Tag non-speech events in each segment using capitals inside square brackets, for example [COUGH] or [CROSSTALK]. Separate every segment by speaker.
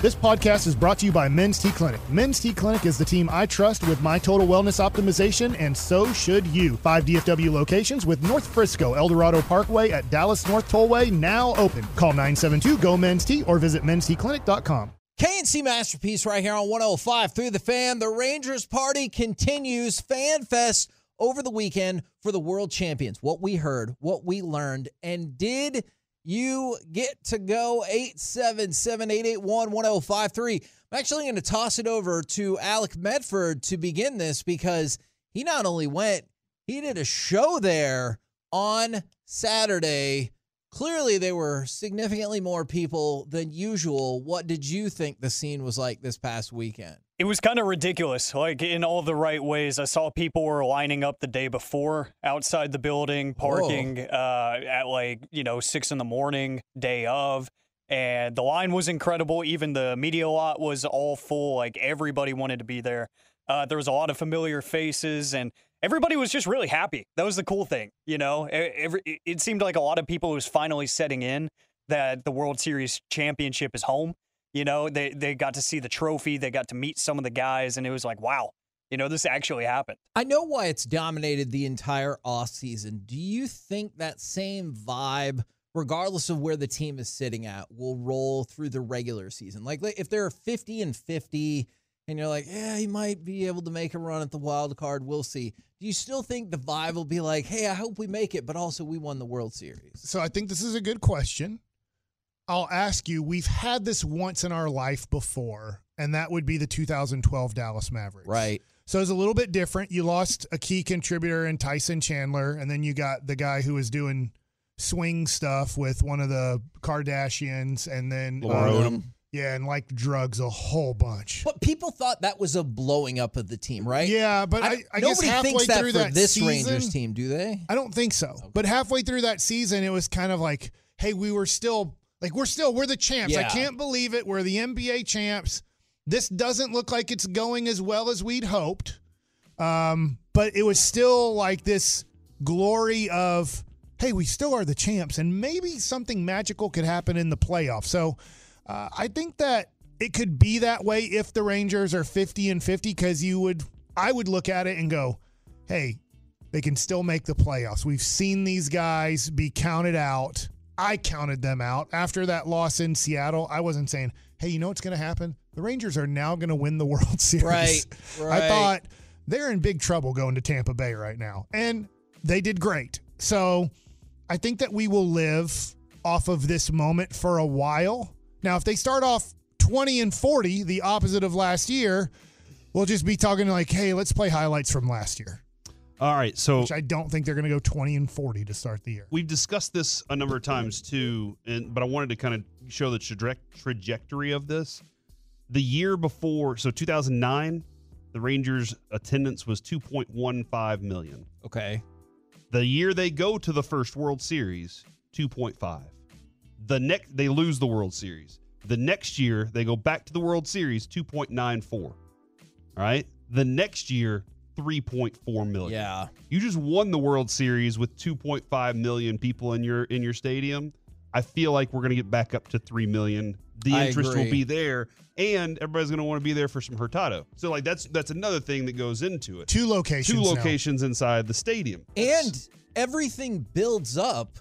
Speaker 1: This podcast is brought to you by Men's T Clinic. Men's T Clinic is the team I trust with my total wellness optimization, and so should you. Five DFW locations with North Frisco, Eldorado Parkway at Dallas North Tollway now open. Call 972 GO Men's T or visit mensteclinic.com.
Speaker 2: K&C Masterpiece right here on 105 through the fan. The Rangers party continues. Fan Fest over the weekend for the world champions. What we heard, what we learned, and did you get to go 877 881 1053. I'm actually going to toss it over to Alec Medford to begin this because he not only went, he did a show there on Saturday. Clearly, there were significantly more people than usual. What did you think the scene was like this past weekend?
Speaker 3: It was kind of ridiculous, like in all the right ways. I saw people were lining up the day before outside the building, parking uh, at like, you know, six in the morning, day of. And the line was incredible. Even the media lot was all full. Like everybody wanted to be there. Uh, there was a lot of familiar faces, and everybody was just really happy. That was the cool thing, you know. Every, it seemed like a lot of people was finally setting in that the World Series championship is home. You know, they they got to see the trophy, they got to meet some of the guys, and it was like, wow, you know, this actually happened.
Speaker 2: I know why it's dominated the entire off season. Do you think that same vibe, regardless of where the team is sitting at, will roll through the regular season? Like, like, if they're 50 and 50 and you're like, yeah, he might be able to make a run at the wild card, we'll see. Do you still think the vibe will be like, hey, I hope we make it, but also we won the World Series?
Speaker 1: So I think this is a good question. I'll ask you, we've had this once in our life before, and that would be the 2012 Dallas Mavericks.
Speaker 2: Right.
Speaker 1: So it's a little bit different. You lost a key contributor in Tyson Chandler, and then you got the guy who was doing swing stuff with one of the Kardashians, and then
Speaker 4: Lamar
Speaker 1: uh, Yeah, and like drugs a whole bunch.
Speaker 2: But people thought that was a blowing up of the team, right?
Speaker 1: Yeah, but I, I guess
Speaker 2: nobody
Speaker 1: halfway
Speaker 2: thinks that
Speaker 1: through
Speaker 2: for
Speaker 1: that
Speaker 2: this
Speaker 1: season,
Speaker 2: Rangers team, do they?
Speaker 1: I don't think so. But halfway through that season, it was kind of like, hey, we were still like we're still we're the champs. I can't believe it. We're the NBA champs. This doesn't look like it's going as well as we'd hoped. Um, but it was still like this glory of, hey, we still are the champs, and maybe something magical could happen in the playoffs. So uh, I think that it could be that way if the Rangers are 50 and 50, because you would, I would look at it and go, hey, they can still make the playoffs. We've seen these guys be counted out. I counted them out after that loss in Seattle. I wasn't saying, hey, you know what's going to happen? The Rangers are now going to win the [LAUGHS] World Series.
Speaker 2: Right,
Speaker 1: I thought they're in big trouble going to Tampa Bay right now. And they did great. So I think that we will live off of this moment for a while. Now, if they start off 20 and 40, the opposite of last year, we'll just be talking like, hey, let's play highlights from last year,
Speaker 4: All right, so
Speaker 1: which I don't think they're going to go 20 and 40 to start the year.
Speaker 4: we've discussed this a number of times too, and but I wanted to kind of show the traje- trajectory of this. The year before, so 2009, the Rangers' attendance was 2.15 million.
Speaker 2: Okay.
Speaker 4: The year they go to the first World Series, 2.5. The next they lose the World Series. The next year they go back to the World Series, 2.94. All right? The next year 3.4 million.
Speaker 2: Yeah.
Speaker 4: You just won the World Series with 2.5 million people in your in your stadium. I feel like we're going to get back up to 3 million. The
Speaker 2: I
Speaker 4: interest will be there and everybody's going to want to be there for some Hurtado. So like that's that's another thing that goes into it.
Speaker 1: Two locations.
Speaker 4: Two
Speaker 1: now.
Speaker 4: locations inside the stadium. That's-
Speaker 2: And everything builds up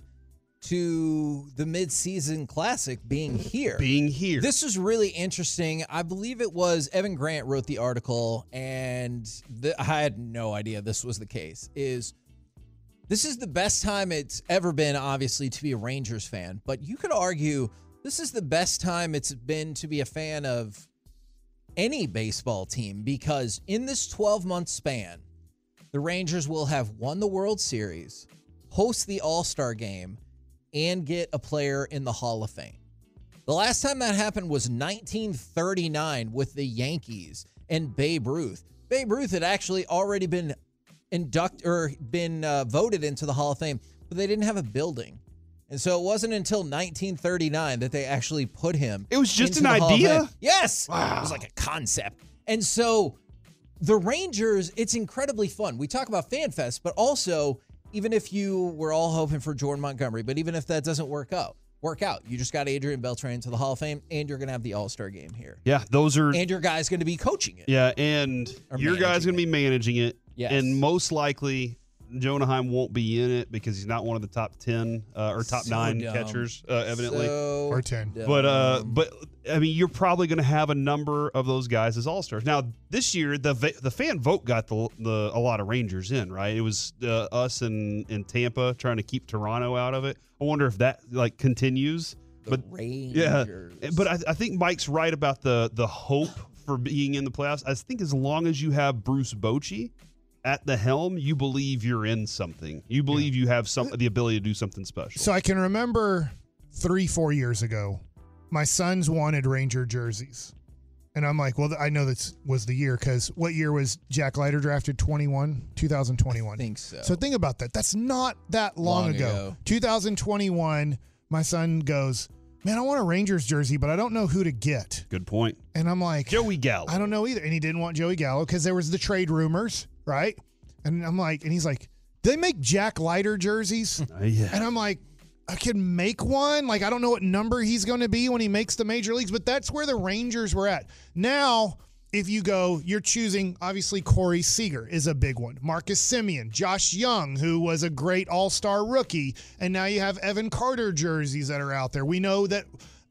Speaker 2: to the midseason classic being here.
Speaker 4: being here.
Speaker 2: This is really interesting. I believe it was Evan Grant wrote the article, and the, I had no idea this was the case. Is this is the best time it's ever been, obviously, to be a Rangers fan, but you could argue this is the best time it's been to be a fan of any baseball team because in this 12 month span, the Rangers will have won the World Series, host the All Star game, and get a player in the Hall of Fame. The last time that happened was 1939 with the Yankees and Babe Ruth. Babe Ruth had actually already been inducted or been uh, voted into the Hall of Fame, but they didn't have a building. And so it wasn't until 1939 that they actually put him.
Speaker 4: It was just an
Speaker 2: the Hall of
Speaker 4: idea?
Speaker 2: Yes. It was like a concept. And so the Rangers, it's incredibly fun. We talk about FanFest, but also even if you were all hoping for Jordan Montgomery, but even if that doesn't work out, work out. You just got Adrian Beltre to the Hall of Fame, and you're gonna have the All Star game here,
Speaker 4: Yeah, those are.
Speaker 2: and your guy's gonna be coaching it.
Speaker 4: yeah, and your guy's going to be managing it.
Speaker 2: Yes.
Speaker 4: And most likely, Jonah Heim won't be in it because he's not one of the top 10 uh, or top
Speaker 2: So
Speaker 4: nine
Speaker 2: dumb.
Speaker 4: catchers, uh, evidently.
Speaker 2: So
Speaker 1: Or 10.
Speaker 4: but uh but I mean you're probably going to have a number of those guys as all-stars. Now this year the the fan vote got the, the a lot of Rangers in, right? It was uh, us and in Tampa trying to keep Toronto out of it. I wonder if that like continues.
Speaker 2: The
Speaker 4: but yeah, but I, I think Mike's right about the the hope for being in the playoffs. I think as long as you have Bruce Bochy at the helm, you believe you're in something. You believe you have some the ability to do something special.
Speaker 1: So I can remember three, four years ago, my sons wanted Ranger jerseys. And I'm like, well, I know this was the year because what year was Jack Leiter drafted? 21, 2021.
Speaker 2: I think so.
Speaker 1: So think about that. That's not that long,
Speaker 2: Long
Speaker 1: ago.
Speaker 2: ago.
Speaker 1: 2021, my son goes, man, I want a Rangers jersey, but I don't know who to get.
Speaker 4: Good point.
Speaker 1: And I'm like,
Speaker 4: Joey Gallo.
Speaker 1: I don't know either. And he didn't want Joey Gallo because there was the trade rumors, right? And I'm like, and he's like, they make Jack Leiter jerseys. [LAUGHS]
Speaker 4: Uh, yeah.
Speaker 1: And I'm like, I can make one. Like, I don't know what number he's going to be when he makes the major leagues, but that's where the Rangers were at. Now, if you go, you're choosing, obviously, Corey Seager is a big one. Marcus Semien, Josh Jung, who was a great all star rookie. And now you have Evan Carter jerseys that are out there. We know that.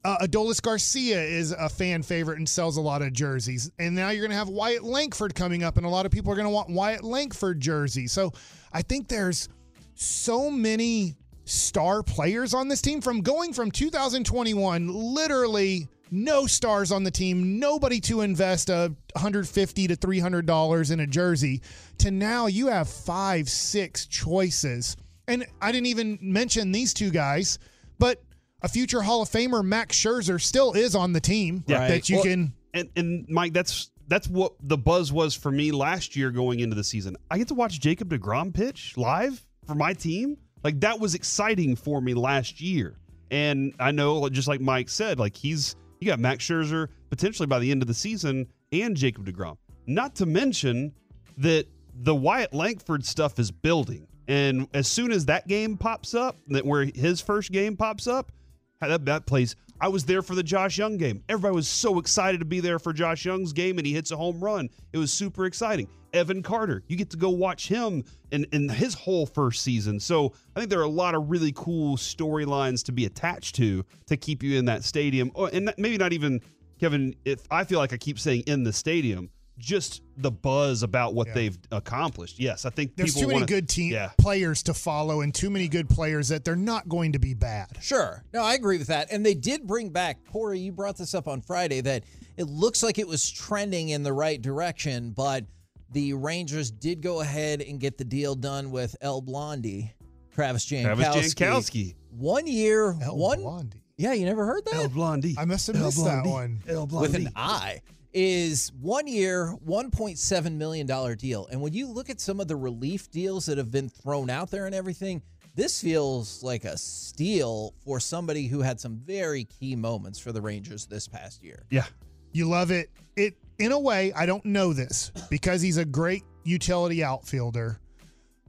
Speaker 1: Uh, Adolis Garcia is a fan favorite and sells a lot of jerseys. And now you're going to have Wyatt Langford coming up, and a lot of people are going to want Wyatt Langford jerseys. So I think there's so many star players on this team from going from 2021 literally no stars on the team nobody to invest a 150 to 300 dollars in a jersey to now you have five six choices and i didn't even mention these two guys but a future hall of famer max scherzer still is on the team
Speaker 4: Yeah.
Speaker 1: that you
Speaker 4: Well,
Speaker 1: can
Speaker 4: and and Mike, that's that's what the buzz was for me last year going into the season. I get to watch Jacob Degrom pitch live for my team. Like that was exciting for me last year. And I know, just like Mike said, like he's you got Max Scherzer potentially by the end of the season and Jacob Degrom. Not to mention that the Wyatt Langford stuff is building. And as soon as that game pops up, that where his first game pops up, that, that plays. I was there for the Josh Jung game. Everybody was so excited to be there for Josh Jung's game, and he hits a home run. It was super exciting. Evan Carter, you get to go watch him in, in his whole first season. So I think there are a lot of really cool storylines to be attached to to keep you in that stadium. Oh, and maybe not even, Kevin, if I feel like I keep saying in the stadium, just the buzz about what
Speaker 1: Yeah.
Speaker 4: they've accomplished. Yes, I think
Speaker 1: there's
Speaker 4: people
Speaker 1: too many
Speaker 4: wanna-
Speaker 1: good team
Speaker 4: Yeah.
Speaker 1: players to follow and too many good players that they're not going to be bad
Speaker 2: Sure. No, I agree with that. And they did bring back, Corey, you brought this up on Friday, that it looks like it was trending in the right direction, but the Rangers did go ahead and get the deal done with El Blondie, Travis Jankowski.
Speaker 4: Travis Jankowski.
Speaker 2: One year,
Speaker 1: El
Speaker 2: one.
Speaker 1: Blondie.
Speaker 2: Yeah, you never heard that?
Speaker 4: El Blondie.
Speaker 1: I must have
Speaker 4: El
Speaker 1: missed that
Speaker 4: Blondie.
Speaker 1: one.
Speaker 4: El
Speaker 2: with an I is one year, $1.7 million deal. And when you look at some of the relief deals that have been thrown out there and everything, this feels like a steal for somebody who had some very key moments for the Rangers this past year.
Speaker 4: Yeah.
Speaker 1: You love it. It in a way, I don't know this because he's a great utility outfielder,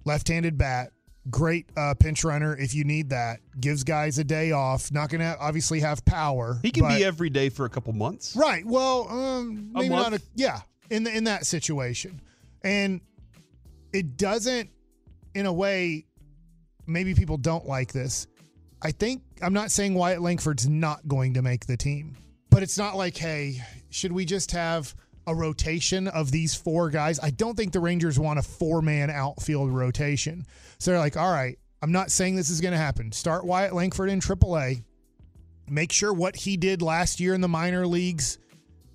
Speaker 1: left-handed bat, great uh, pinch runner if you need that. Gives guys a day off. Not going to obviously have power.
Speaker 4: He can
Speaker 1: but-
Speaker 4: be every day for a couple months.
Speaker 1: right. Well, um, maybe not. A, yeah, in the, in that situation, and it doesn't. In a way, maybe people don't like this. I think I'm not saying Wyatt Langford's not going to make the team, but it's not like, hey, should we just have a rotation of these four guys? I don't think the Rangers want a four man outfield rotation. So they're like, all right, I'm not saying this is going to happen. Start Wyatt Langford in AAA. Make sure what he did last year in the minor leagues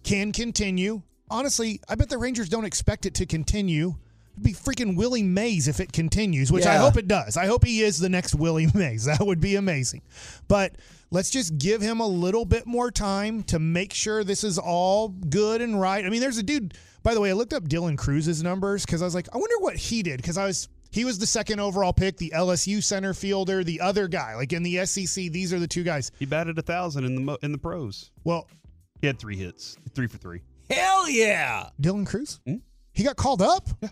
Speaker 1: can continue. Honestly, I bet the Rangers don't expect it to continue It'd be freaking Willie Mays if it continues, which I hope it does. I hope he is the next Willie [LAUGHS] Mays. That would be amazing. But let's just give him a little bit more time to make sure this is all good and right. I mean, there's a dude, by the way, I looked up Dylan Crews's numbers because I was like, I wonder what he did because I was. He was the second overall pick, the LSU center fielder, the other guy. Like in the SEC, these are the two guys.
Speaker 4: He batted a thousand in the in the pros.
Speaker 1: Well,
Speaker 4: He had three hits, three for three.
Speaker 2: Hell yeah.
Speaker 1: Dylan Crews,
Speaker 4: Hmm?
Speaker 1: he got called up. Yeah,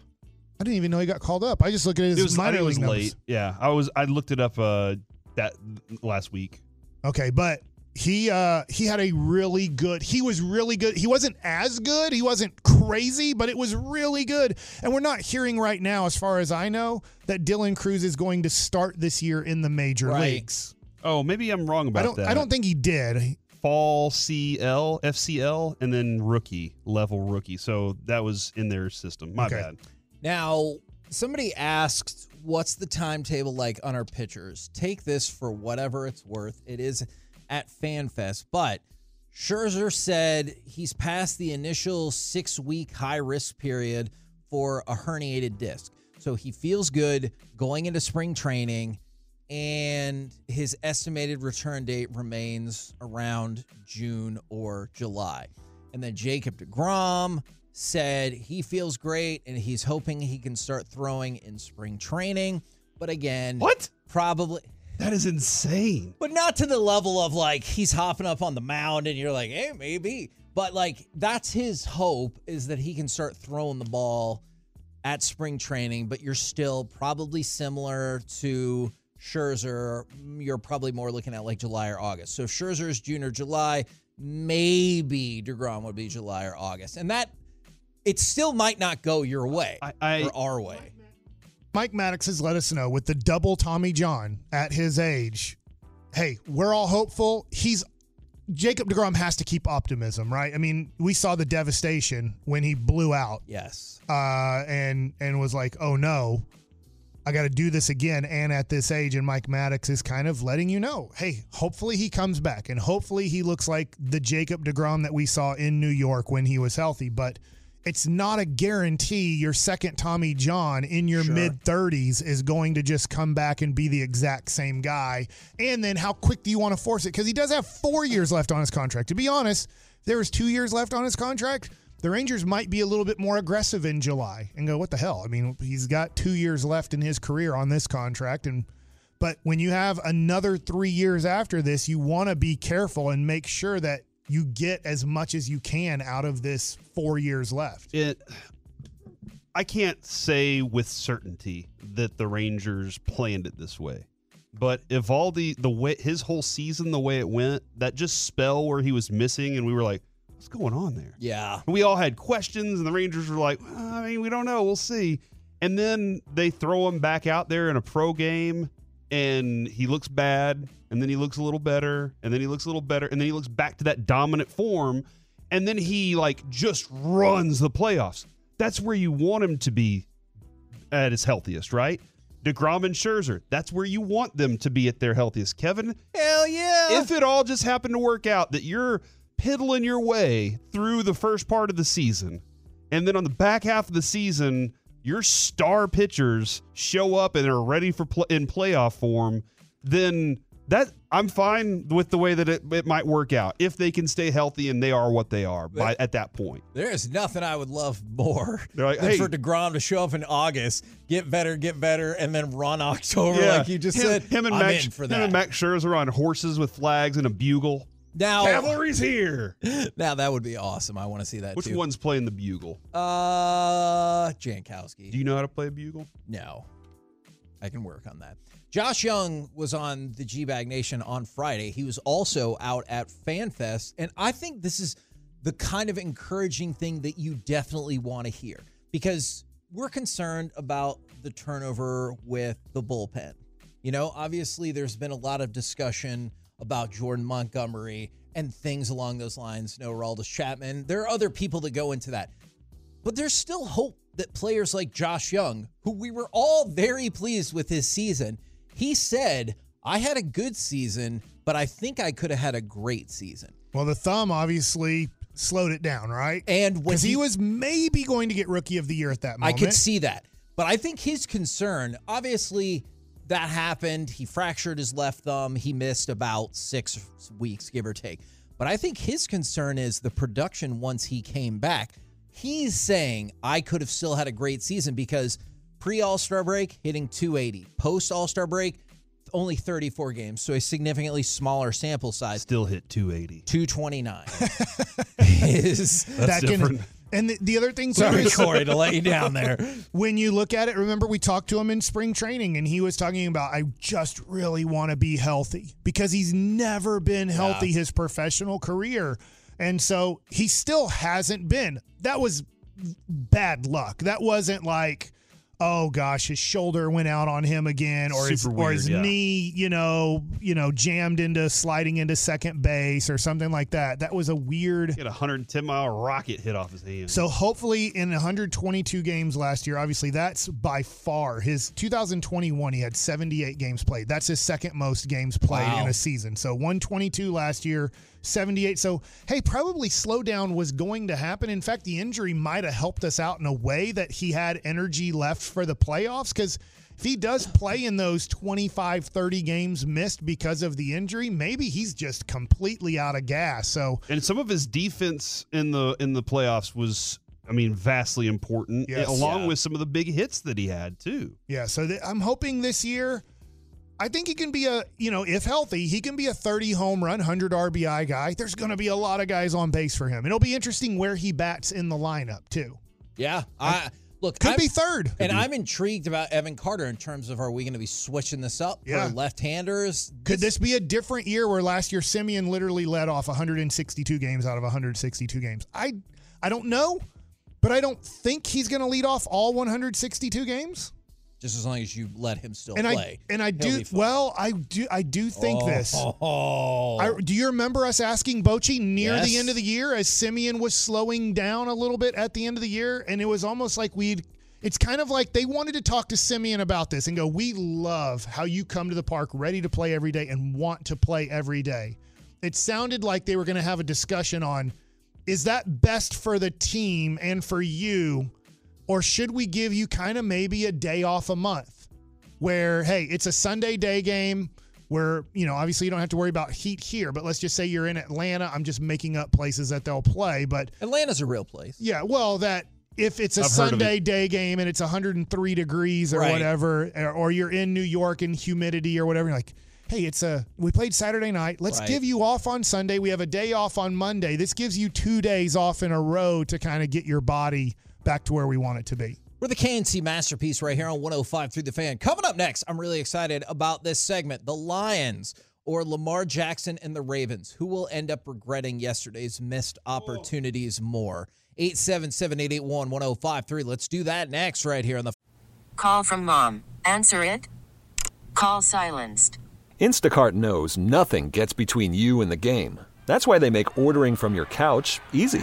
Speaker 1: I didn't even know he got called up. I just look at his
Speaker 4: It was, I
Speaker 1: minor
Speaker 4: think it was
Speaker 1: league numbers.
Speaker 4: late. Yeah, I was. I looked it up uh, that last week.
Speaker 1: Okay, but he uh he had a really good he was really good. He wasn't as good, he wasn't crazy, but it was really good. And we're not hearing right now, as far as I know, that Dylan Crews is going to start this year in the major
Speaker 2: Right.
Speaker 1: leagues.
Speaker 4: Oh, maybe I'm wrong about
Speaker 1: I don't
Speaker 4: that.
Speaker 1: I don't think he did.
Speaker 4: fall CL, FCL, and then rookie level rookie. So that was in their system. My
Speaker 1: Okay.
Speaker 4: bad.
Speaker 2: Now, somebody asked, what's the timetable like on our pitchers? Take this for whatever it's worth. It is at FanFest, but Scherzer said he's past the initial six week high risk period for a herniated disc. So he feels good going into spring training, and his estimated return date remains around June or July. And then Jacob DeGrom said he feels great and he's hoping he can start throwing in spring training. But again,
Speaker 4: What?
Speaker 2: Probably,
Speaker 4: That is insane.
Speaker 2: but not to the level of like he's hopping up on the mound and you're like, hey, maybe. But like that's his hope is that he can start throwing the ball at spring training, but you're still probably similar to Scherzer. You're probably more looking at like July or August. So if Scherzer is June or July, maybe DeGrom would be July or August. And that it still might not go your way
Speaker 4: I, I
Speaker 2: or our way.
Speaker 1: Mike Maddux has let us know with the double Tommy John at his age. Hey, we're all hopeful. He's Jacob DeGrom has to keep optimism, right? I mean, we saw the devastation when he blew out
Speaker 2: Yes.
Speaker 1: uh, and and was like, "Oh no, I got to do this again." And at this age, and Mike Maddux is kind of letting you know, "Hey, hopefully he comes back, and hopefully he looks like the Jacob Degrom that we saw in New York when he was healthy." But it's not a guarantee your second Tommy John in your
Speaker 2: Sure.
Speaker 1: mid 30s is going to just come back and be the exact same guy. And then how quick do you want to force it? Because he does have four years left on his contract. To be honest, there was two years left on his contract, the Rangers might be a little bit more aggressive in July and go, what the hell? I mean, he's got two years left in his career on this contract. And but when you have another three years after this, you want to be careful and make sure that you get as much as you can out of this four years left.
Speaker 4: it I can't say with certainty that the Rangers planned it this way. But if all the the way his whole season the way it went, that just spell where he was missing and we were like, what's going on there?
Speaker 2: Yeah.
Speaker 4: We all had questions and the Rangers were like, "Uh, I mean, we don't know, we'll see. And then they throw him back out there in a pro game and he looks bad and then he looks a little better and then he looks a little better and then he looks back to that dominant form and then he like just runs the playoffs. That's where you want him to be at his healthiest, right? DeGrom and Scherzer, that's where you want them to be at their healthiest. Kevin,
Speaker 2: Hell yeah.
Speaker 4: if it all just happened to work out that you're piddling your way through the first part of the season, and then on the back half of the season, your star pitchers show up and are ready for in playoff form, then that I'm fine with the way that it, it might work out if they can stay healthy and they are what they are by at that point.
Speaker 2: There is nothing I would love more [LAUGHS]
Speaker 4: They're like,
Speaker 2: than
Speaker 4: "Hey."
Speaker 2: for DeGrom to show up in August, get better, get better, and then run [LAUGHS] October like you just
Speaker 4: him,
Speaker 2: said.
Speaker 4: Him and Max, him and Max Scherzer on horses with flags and a bugle.
Speaker 2: Now,
Speaker 4: Cavalry's here.
Speaker 2: now that would be awesome. I want to see that
Speaker 4: Which
Speaker 2: too.
Speaker 4: one's playing the bugle?
Speaker 2: Uh, Jankowski.
Speaker 4: Do you know how to play a bugle?
Speaker 2: No. I can work on that. Josh Jung was on the G Bag Nation on Friday. He was also out at FanFest. And I think this is the kind of encouraging thing that you definitely want to hear because we're concerned about the turnover with the bullpen. You know, obviously, there's been a lot of discussion about Jordan Montgomery and things along those lines. No, Aroldis Chapman. There are other people that go into that. But there's still hope that players like Josh Jung, who we were all very pleased with his season, he said, I had a good season, but I think I could have had a great season.
Speaker 1: Well, the thumb obviously slowed it down, right?
Speaker 2: And
Speaker 1: Because he, was maybe going to get rookie of the year at that moment.
Speaker 2: I could see that. But I think his concern, obviously, that happened. He fractured his left thumb. He missed about six weeks, give or take. But I think his concern is the production once he came back. He's saying, I could have still had a great season because pre All Star break, hitting 280. Post All Star break, only 34 games. So a significantly smaller sample size.
Speaker 4: Still hit 280.
Speaker 2: 229 [LAUGHS] is
Speaker 1: that
Speaker 4: different.
Speaker 1: can. And the, the other thing too
Speaker 2: sorry,
Speaker 1: is
Speaker 2: Corey, to let you down there. [LAUGHS]
Speaker 1: when you look at it, remember we talked to him in spring training and he was talking about, I just really want to be healthy because he's never been healthy his professional career. And so he still hasn't been. That was bad luck. That wasn't like, oh gosh, his shoulder went out on him again, or his
Speaker 4: Super
Speaker 1: or his
Speaker 4: yeah.
Speaker 1: knee, you know, you know, jammed into sliding into second base or something like that. That was a weird
Speaker 4: He had a 110 mile rocket hit off his hand.
Speaker 1: so hopefully in 122 games last year, obviously that's by far his 2021 he had 78 games played. That's his second most games played
Speaker 2: Wow.
Speaker 1: in a season. So 122 last year, 78. So hey, probably slowdown was going to happen. In fact, the injury might have helped us out in a way that he had energy left for the playoffs cuz if he does play in those 25 30 games missed because of the injury, maybe he's just completely out of gas. So
Speaker 4: and some of his defense in the in the playoffs was I mean vastly important
Speaker 1: Yes.
Speaker 4: along
Speaker 2: Yeah.
Speaker 4: with some of the big hits that he had too.
Speaker 1: Yeah, so th- I'm hoping this year. I think he can be a, you know, if healthy, he can be a 30 home run, 100 RBI guy. There's going to be a lot of guys on base for him. It'll be interesting where he bats in the lineup too.
Speaker 2: Yeah. I look
Speaker 1: Could
Speaker 2: I'm-
Speaker 1: be third.
Speaker 2: And I'm intrigued about Evan Carter in terms of are we going to be switching this up
Speaker 1: Yeah.
Speaker 2: for left-handers?
Speaker 1: Could this be a different year where last year Semien literally led off 162 games out of 162 games? I I don't know, but I don't think he's going to lead off all 162 games.
Speaker 2: Just as long as you let him still
Speaker 1: And
Speaker 2: play?
Speaker 1: I and I do well, I do I do think oh. this.
Speaker 2: Oh,
Speaker 1: I, do you remember us asking Bochy near the end of the year as Semien was slowing down a little bit at the end of the year? And it was almost like we'd, it's kind of like they wanted to talk to Semien about this and go, We love how you come to the park ready to play every day and want to play every day. It sounded like they were going to have a discussion on is that best for the team and for you? Or should we give you kind of maybe a day off a month? where hey, it's a Sunday day game where, you know, obviously you don't have to worry about heat here, but let's just say you're in Atlanta. I'm just making up places that they'll play, but
Speaker 2: Atlanta's a real place.
Speaker 1: yeah, well, that if it's a
Speaker 4: I've heard of
Speaker 1: Sunday day game and it's 103 degrees or
Speaker 2: Right.
Speaker 1: whatever, or, or you're in New York and humidity or whatever, you're like, hey, it's a we played Saturday night. Let's
Speaker 2: Right.
Speaker 1: give you off on Sunday. We have a day off on Monday. This gives you two days off in a row to kind of get your body back to where we want it to be.
Speaker 2: We're the K&C masterpiece right here on 105 through the fan. Coming up next, I'm really excited about this segment. The Lions or Lamar Jackson and the Ravens. Who will end up regretting yesterday's missed opportunities more? 877-881-1053. Let's do that next right here on the
Speaker 5: Call from mom. Answer it. Call silenced.
Speaker 6: Instacart knows nothing gets between you and the game. That's why they make ordering from your couch easy.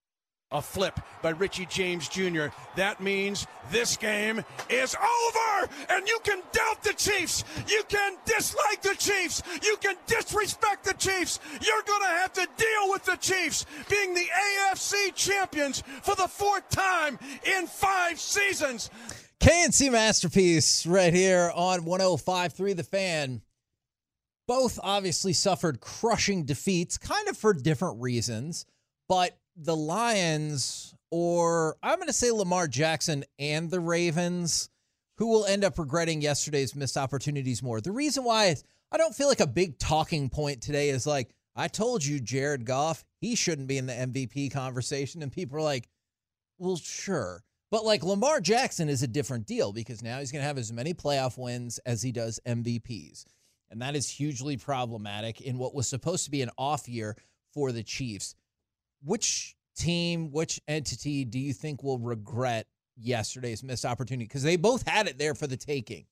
Speaker 7: A flip by Richie James Jr. That means this game is over! And you can doubt the Chiefs! You can dislike the Chiefs! You can disrespect the Chiefs! You're gonna have to deal with the Chiefs being the AFC champions for the fourth time in five seasons!
Speaker 2: K&C Masterpiece right here on 105.3 The Fan. Both obviously suffered crushing defeats, kind of for different reasons, but the Lions, or I'm going to say Lamar Jackson and the Ravens, who will end up regretting yesterday's missed opportunities more. The reason why I don't feel like a big talking point today is like, I told you, Jared Goff, he shouldn't be in the MVP conversation. And people are like, well, sure. But like Lamar Jackson is a different deal because now he's going to have as many playoff wins as he does MVPs. And that is hugely problematic in what was supposed to be an off year for the Chiefs. Which team, which entity do you think will regret yesterday's missed opportunity? Because they both had it there for the taking.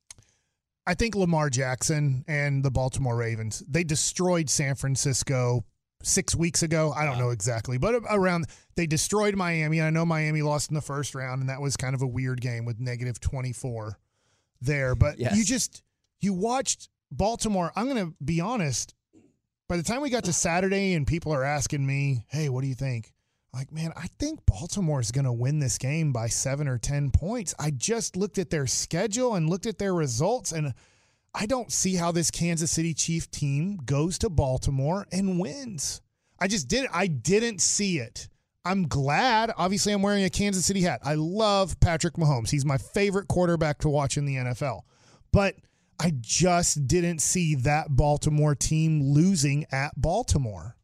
Speaker 1: I think Lamar Jackson and the Baltimore Ravens, they destroyed San Francisco six weeks ago. I don't know exactly, but around they destroyed Miami. I know Miami lost in the first round, and that was kind of a weird game with negative 24 there. But
Speaker 2: Yes.
Speaker 1: you just you watched Baltimore. I'm going to be honest. By the time we got to Saturday and people are asking me, "Hey, what do you think?" Like, man, I think Baltimore is going to win this game by 7 or 10 points. I just looked at their schedule and looked at their results and I don't see how this Kansas City Chief team goes to Baltimore and wins. I just didn't I didn't see it. I'm glad. Obviously, I'm wearing a Kansas City hat. I love Patrick Mahomes. He's my favorite quarterback to watch in the NFL. But I just didn't see that Baltimore team losing at Baltimore.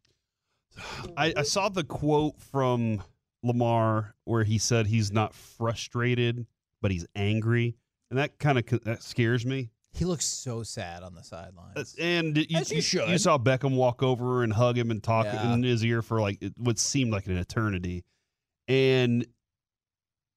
Speaker 4: I, I saw the quote from Lamar where he said he's not frustrated, but he's angry, and that kind of that scares me.
Speaker 2: He looks so sad on the sidelines.
Speaker 4: And you,
Speaker 2: As you
Speaker 4: you-
Speaker 2: should.
Speaker 4: you saw Beckham walk over and hug him and talk
Speaker 2: Yeah.
Speaker 4: in his ear for like what seemed like an eternity, and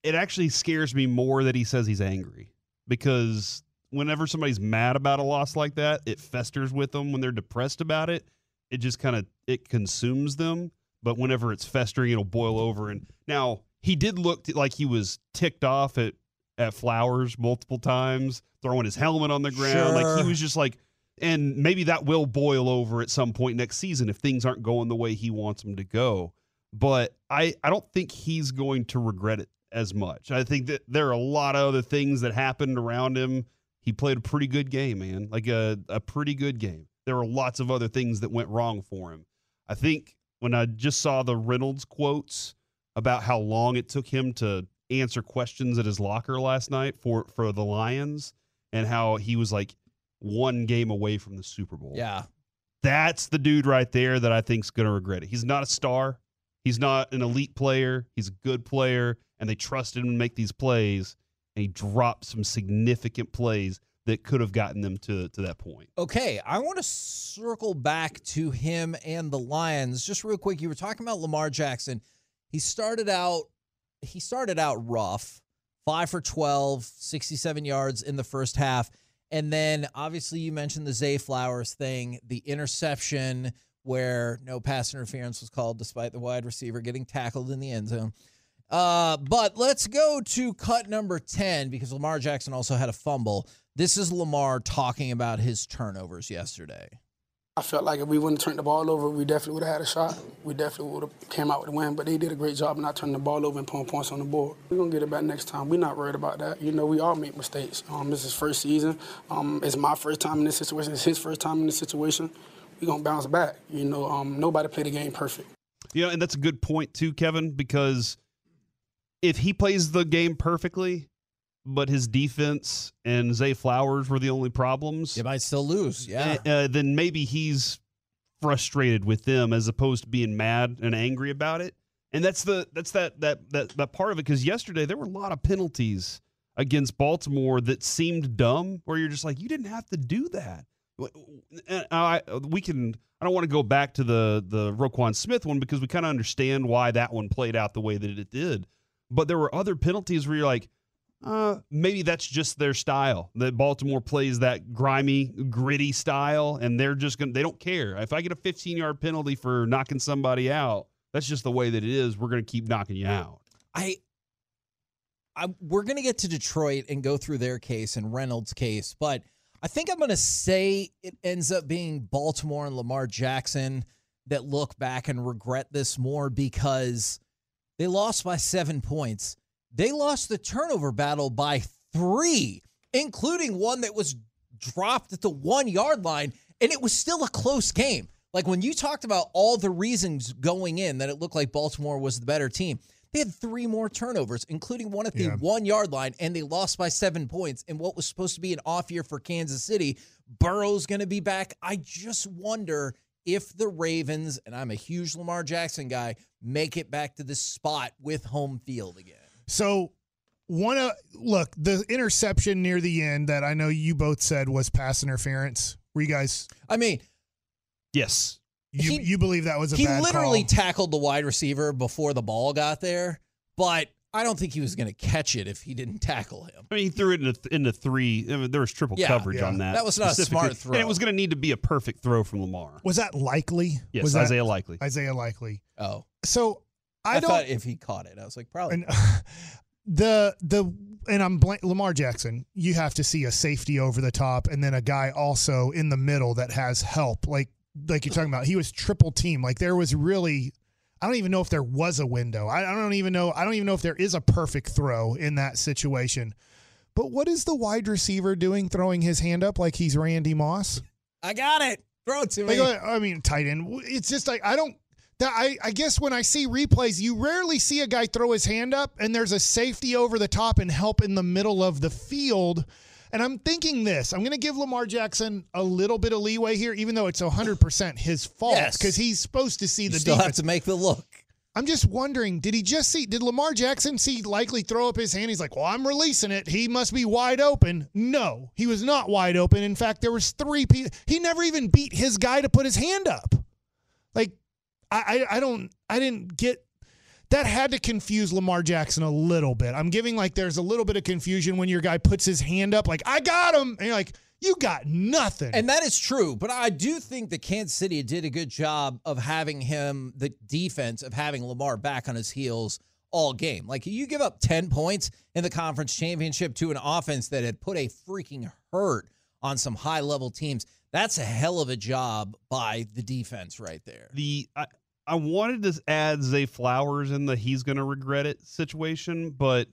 Speaker 4: it actually scares me more that he says he's angry because whenever somebody's mad about a loss like that, it festers with them. When they're depressed about it, it just kind of it consumes them. But whenever it's festering, it'll boil over. And now he did look like he was ticked off at at Flowers multiple times, throwing his helmet on the ground. Like he was just like, and maybe that will boil over at some point next season if things aren't going the way he wants them to go. But I I don't think he's going to regret it as much. I think that there are a lot of other things that happened around him. He played a pretty good game, man. Like a a pretty good game. There were lots of other things that went wrong for him. I think when I just saw the Reynolds quotes about how long it took him to answer questions at his locker last night for for the Lions and how he was like one game away from the Super Bowl.
Speaker 2: Yeah.
Speaker 4: That's the dude right there that I think's going to regret it. He's not a star. He's not an elite player. He's a good player and they trusted him to make these plays he dropped some significant plays that could have gotten them to to that point.
Speaker 2: Okay, I want to circle back to him and the Lions just real quick. You were talking about Lamar Jackson. He started out he started out rough. 5 for 12, 67 yards in the first half. And then obviously you mentioned the Zay Flowers thing, the interception where no pass interference was called despite the wide receiver getting tackled in the end zone. Uh, but let's go to cut number 10 because Lamar Jackson also had a fumble. This is Lamar talking about his turnovers yesterday.
Speaker 8: I felt like if we wouldn't have turned the ball over, we definitely would have had a shot. We definitely would have came out with a win. But they did a great job of not turning the ball over and putting points on the board. We're gonna get it back next time. We're not worried about that. You know, we all make mistakes. Um, this is first season. Um, it's my first time in this situation. It's his first time in this situation. We're gonna bounce back. You know, um, nobody played the game perfect.
Speaker 4: You know, and that's a good point too, Kevin, because if he plays the game perfectly, but his defense and Zay Flowers were the only problems,
Speaker 2: you might still lose. Yeah.
Speaker 4: uh, then maybe he's frustrated with them as opposed to being mad and angry about it. And that's the that's that that that that part of it. Because yesterday there were a lot of penalties against Baltimore that seemed dumb, where you're just like, you didn't have to do that. And I, we can. I don't want to go back to the the Roquan Smith one because we kind of understand why that one played out the way that it did. But there were other penalties where you're like, uh, maybe that's just their style. That Baltimore plays that grimy, gritty style, and they're just gonna. They don't care if I get a 15 yard penalty for knocking somebody out. that's just the way that it is. We're to keep knocking you out.
Speaker 2: I, I we're gonna get to Detroit and go through their case and Reynolds' case, but I think I'm gonna say it ends up being Baltimore and Lamar Jackson that look back and regret this more because they lost by seven points. They lost the turnover battle by three, including one that was dropped at the one yard line, and it was still a close game. Like when you talked about all the reasons going in that it looked like Baltimore was the better team, they had three more turnovers, including one at the
Speaker 1: Yeah.
Speaker 2: one yard line, and they lost by seven points in what was supposed to be an off year for Kansas City. Burrow's going to be back. I just wonder if the Ravens, and I'm a huge Lamar Jackson guy, make it back to this spot with home field again.
Speaker 1: So one of look the interception near the end that I know you both said was pass interference. Were you guys?
Speaker 2: I mean,
Speaker 4: Yes.
Speaker 1: you
Speaker 2: He-
Speaker 1: you believe that was a
Speaker 2: he
Speaker 1: bad
Speaker 2: literally
Speaker 1: call?
Speaker 2: tackled the wide receiver before the ball got there, but I don't think he was going to catch it if he didn't tackle him.
Speaker 4: I mean, he threw it into, into three. I mean, there was triple
Speaker 2: Yeah,
Speaker 4: coverage
Speaker 1: yeah.
Speaker 4: on that.
Speaker 2: That was not a
Speaker 4: specifically.
Speaker 2: smart throw.
Speaker 4: And it was going to need to be a perfect throw from Lamar.
Speaker 1: was that likely?
Speaker 4: Yes,
Speaker 1: was that
Speaker 4: Isaiah Likely.
Speaker 1: Isaiah Likely.
Speaker 2: Oh,
Speaker 1: So I,
Speaker 2: I,
Speaker 1: don't.
Speaker 2: thought if he caught it, I was like, probably.
Speaker 1: and [LAUGHS] the the and I'm blank, Lamar Jackson. You have to see a safety over the top, and then a guy also in the middle that has help. Like like you're talking about, he was triple team. Like there was really. I don't even know if there was a window. I, I don't even know. I don't even know if there is a perfect throw in that situation. But what is the wide receiver doing, throwing his hand up like he's Randy Moss?
Speaker 2: I got it. Throw it to me.
Speaker 1: Like, I mean, tight end. It's just like I don't. That I, I guess when I see replays, you rarely see a guy throw his hand up and there's a safety over the top and help in the middle of the field. And I'm thinking this. I'm going to give Lamar Jackson a little bit of leeway here, even though it's 100% his fault
Speaker 2: Yes.
Speaker 1: because he's supposed to see
Speaker 2: you
Speaker 1: the
Speaker 2: still
Speaker 1: defense.
Speaker 2: have to make the look.
Speaker 1: I'm just wondering, did he just see, did Lamar Jackson see Likely throw up his hand? He's like, well, I'm releasing it. He must be wide open. No, he was not wide open. In fact, there was three people. He never even beat his guy to put his hand up. Like, I, I, I don't, I didn't get, that had to confuse Lamar Jackson a little bit. I'm giving like there's a little bit of confusion when your guy puts his hand up, like, I got him. And you're like, you got nothing.
Speaker 2: And that is true, but I do think that Kansas City did a good job of having him, the defense of having Lamar back on his heels all game. Like you give up 10 points in the conference championship to an offense that had put a freaking hurt on some high level teams. That's a hell of a job by the defense right there.
Speaker 4: The I, I wanted to add Zay Flowers in the he's going to regret it situation, but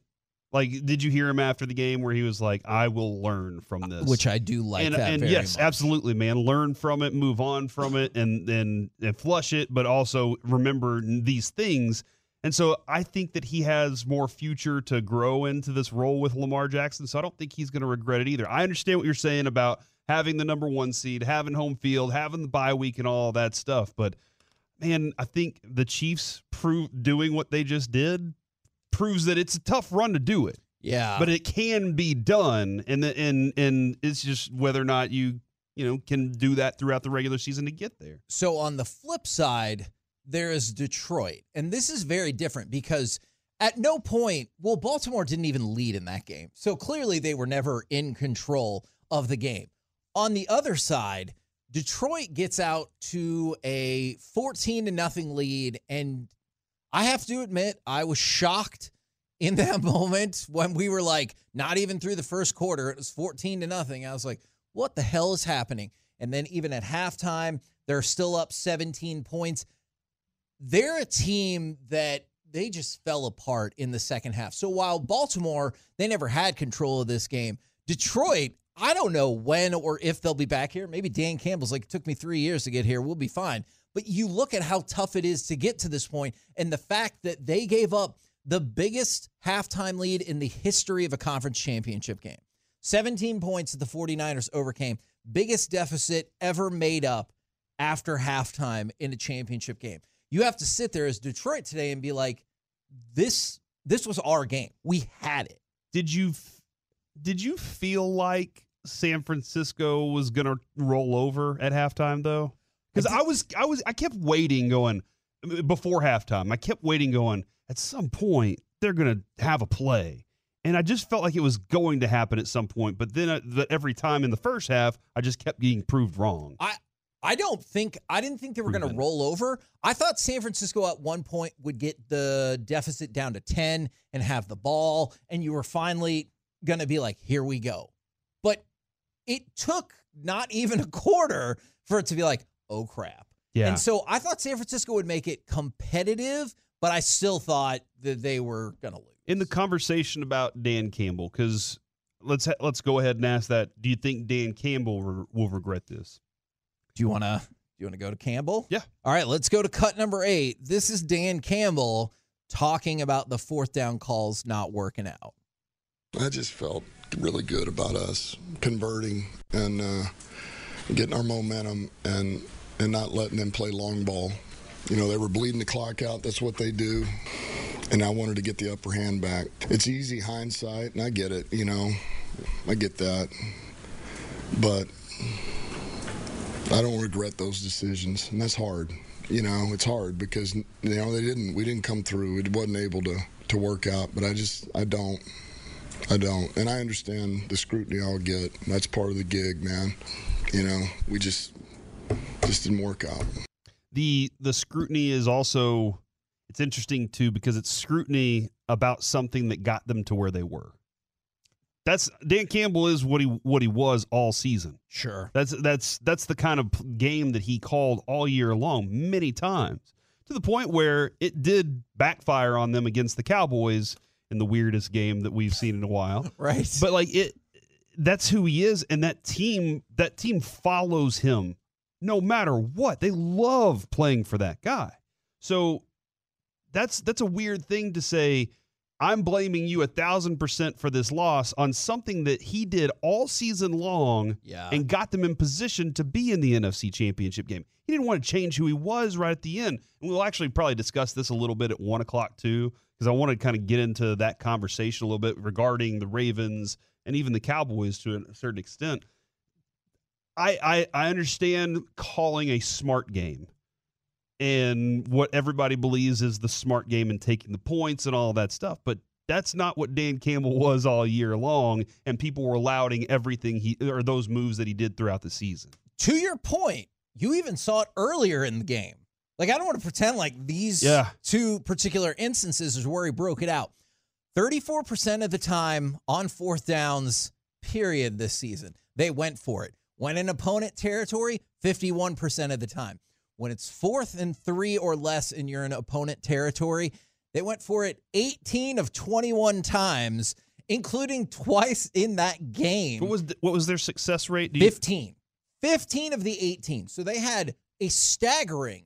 Speaker 4: like, did you hear him after the game where he was like, "I will learn from uh, this,"
Speaker 2: Which I do like
Speaker 4: and, and yes,
Speaker 2: much.
Speaker 4: absolutely, man. Learn from it, move on from it, and and and flush it, but also remember these things. And so I think that he has more future to grow into this role with Lamar Jackson. So I don't think he's going to regret it either. I understand what you're saying about having the number one seed, having home field, having the bye week, and all that stuff. But man, I think the Chiefs prove doing what they just did proves that it's a tough run to do it
Speaker 2: Yeah.
Speaker 4: but it can be done and the, and and it's just whether or not you you know can do that throughout the regular season to get there
Speaker 2: So on the flip side, there is Detroit. And this is very different because at no point, well, Baltimore didn't even lead in that game. So clearly they were never in control of the game. On the other side, Detroit gets out to a 14 to nothing lead. And I have to admit, I was shocked in [LAUGHS] that moment when we were like, not even through the first quarter, it was 14 to nothing. I was like, what the hell is happening? And then even at halftime, they're still up 17 points. They're a team that they just fell apart in the second half. So while Baltimore, they never had control of this game, Detroit, I don't know when or if they'll be back here. Maybe Dan Campbell's like, it took me three years to get here. We'll be fine. But you look at how tough it is to get to this point and the fact that they gave up the biggest halftime lead in the history of a conference championship game. 17 points that the 49ers overcame. Biggest deficit ever made up after halftime in a championship game. You have to sit there as Detroit today and be like, this this was our game. We had it.
Speaker 4: did you did you feel like san francisco was gonna roll over at halftime though? Because I was i was i kept waiting going before halftime i kept waiting going at some point they're gonna have a play. And i just felt like it was going to happen at some point but then uh, the, every time in the first half i just kept getting proved wrong.
Speaker 2: I I don't think I didn't think they were going to roll over. I thought San Francisco at one point would get the deficit down to 10 and have the ball and you were finally going to be like here we go. But it took not even a quarter for it to be like oh crap.
Speaker 4: Yeah.
Speaker 2: And so I thought San Francisco would make it competitive, but I still thought that they were going to lose.
Speaker 4: In the conversation about Dan Campbell, because let's ha- let's go ahead and ask that. Do you think Dan Campbell re- will regret this?
Speaker 2: Do you want to do you want to go to Campbell?
Speaker 4: Yeah.
Speaker 2: All right, let's go to cut number 8. This is Dan Campbell talking about the fourth down calls not working out.
Speaker 9: I just felt really good about us converting and uh, getting our momentum and and not letting them play long ball. You know, they were bleeding the clock out. That's what they do. And I wanted to get the upper hand back. It's easy hindsight, and I get it. You know, I get that, but I don't regret those decisions, and that's hard. You know, it's hard because you know they didn't. We didn't come through. It wasn't able to to work out. But I just I don't. I don't. And I understand the scrutiny I'll get. That's part of the gig, man. You know, we just just didn't work out.
Speaker 4: The the scrutiny is also it's interesting too because it's scrutiny about something that got them to where they were. That's Dan Campbell is what he what he was all season.
Speaker 2: Sure.
Speaker 4: That's that's that's the kind of game that he called all year long many times to the point where it did backfire on them against the Cowboys in the weirdest game that we've seen in a while. [LAUGHS]
Speaker 2: Right.
Speaker 4: But like it that's who he is and that team that team follows him no matter what. They love playing for that guy. So that's that's a weird thing to say. I'm blaming you a thousand percent for this loss on something that he did all season long
Speaker 2: Yeah.
Speaker 4: and got them in position to be in the NFC championship game. He didn't want to change who he was right at the end. And we'll actually probably discuss this a little bit at one o'clock too, because I want to kind of get into that conversation a little bit regarding the Ravens and even the Cowboys to a certain extent. I, I I understand calling a smart game and what everybody believes is the smart game and taking the points and all that stuff, but that's not what Dan Campbell was all year long, and people were lauding everything he or those moves that he did throughout the season.
Speaker 2: To your point, you even saw it earlier in the game. Like I don't want to pretend like these
Speaker 4: Yeah.
Speaker 2: two particular instances is where he broke it out. 34% of the time on fourth downs, period, this season, they went for it. When in opponent territory, 51% of the time. When it's fourth and three or less and you're in opponent territory, they went for it 18 of 21 times, including twice in that game.
Speaker 4: What was the, what was their success rate? You-
Speaker 2: 15. 15 of the 18. So they had a staggering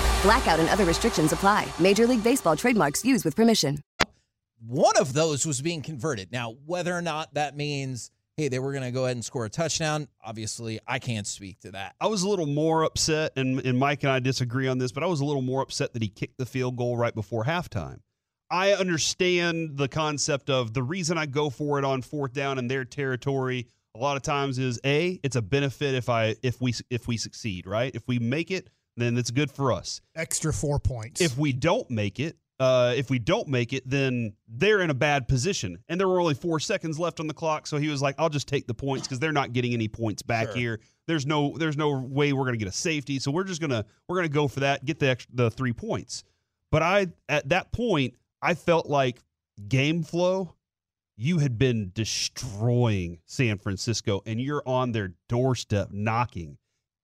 Speaker 10: Blackout and other restrictions apply. Major League Baseball trademarks used with permission.
Speaker 2: one of those was being converted. Now, whether or not that means, hey, they were going to go ahead and score a touchdown, obviously, I can't speak to that.
Speaker 4: I was a little more upset, and, and Mike and I disagree on this, but I was a little more upset that he kicked the field goal right before halftime. I understand the concept of the reason I go for it on fourth down in their territory a lot of times is a it's a benefit if I if we if we succeed, right? If we make it, then it's good for us.
Speaker 1: Extra four points.
Speaker 4: If we don't make it, uh, if we don't make it, then they're in a bad position. And there were only four seconds left on the clock, so he was like, "I'll just take the points because they're not getting any points back
Speaker 2: Sure.
Speaker 4: here. There's no, there's no way we're gonna get a safety, so we're just gonna, we're gonna go for that, get the extra, the three points." But I, at that point, I felt like game flow. You had been destroying San Francisco, and you're on their doorstep knocking.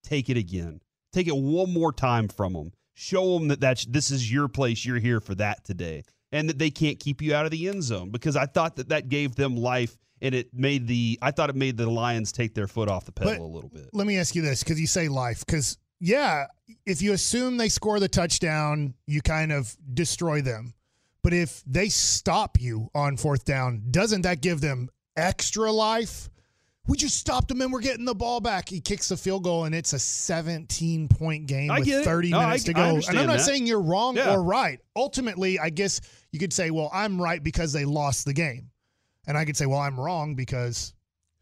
Speaker 4: Take it again. Take it one more time from them. Show them that that's this is your place. You're here for that today, and that they can't keep you out of the end zone because I thought that that gave them life, and it made the I thought it made the Lions take their foot off the pedal
Speaker 1: But
Speaker 4: a little bit.
Speaker 1: Let me ask you this because you say life. Because, yeah, if you assume they score the touchdown, you kind of destroy them. But if they stop you on fourth down, doesn't that give them extra life? We just stopped him and we're getting the ball back. He kicks the field goal and it's a 17 point game
Speaker 4: I
Speaker 1: with 30
Speaker 4: No,
Speaker 1: minutes
Speaker 4: I-
Speaker 1: to go. and I'm not
Speaker 4: that.
Speaker 1: saying you're wrong
Speaker 4: Yeah.
Speaker 1: or right. Ultimately, I guess you could say, well, I'm right because they lost the game. And I could say, well, I'm wrong because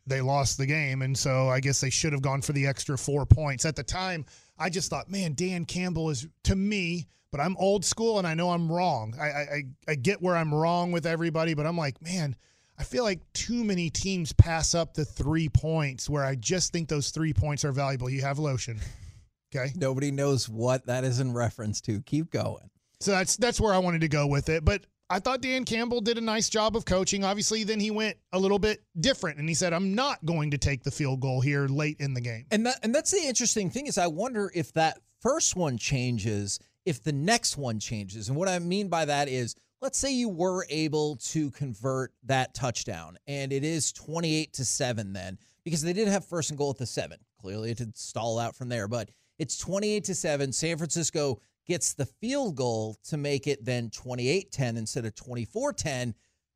Speaker 1: they lost the game. And so I guess they should have gone for the extra four points. At the time, I just thought, man, Dan Campbell is to me, but I'm old school and I know I'm wrong. I, I- I get where I'm wrong with everybody, but I'm like, man, I feel like too many teams pass up the three points where I just think those three points are valuable. You have lotion. Okay.
Speaker 2: Nobody knows what that is in reference to. Keep going.
Speaker 1: So that's that's where I wanted to go with it. But I thought Dan Campbell did a nice job of coaching. Obviously, then he went a little bit different and he said, I'm not going to take the field goal here late in the game.
Speaker 2: And that and that's the interesting thing is I wonder if that first one changes, if the next one changes. And what I mean by that is let's say you were able to convert that touchdown and it is 28 to 7 then because they did have first and goal at the 7. Clearly it did stall out from there, but it's 28 to 7. San Francisco gets the field goal to make it then 28-10 instead of 24-10.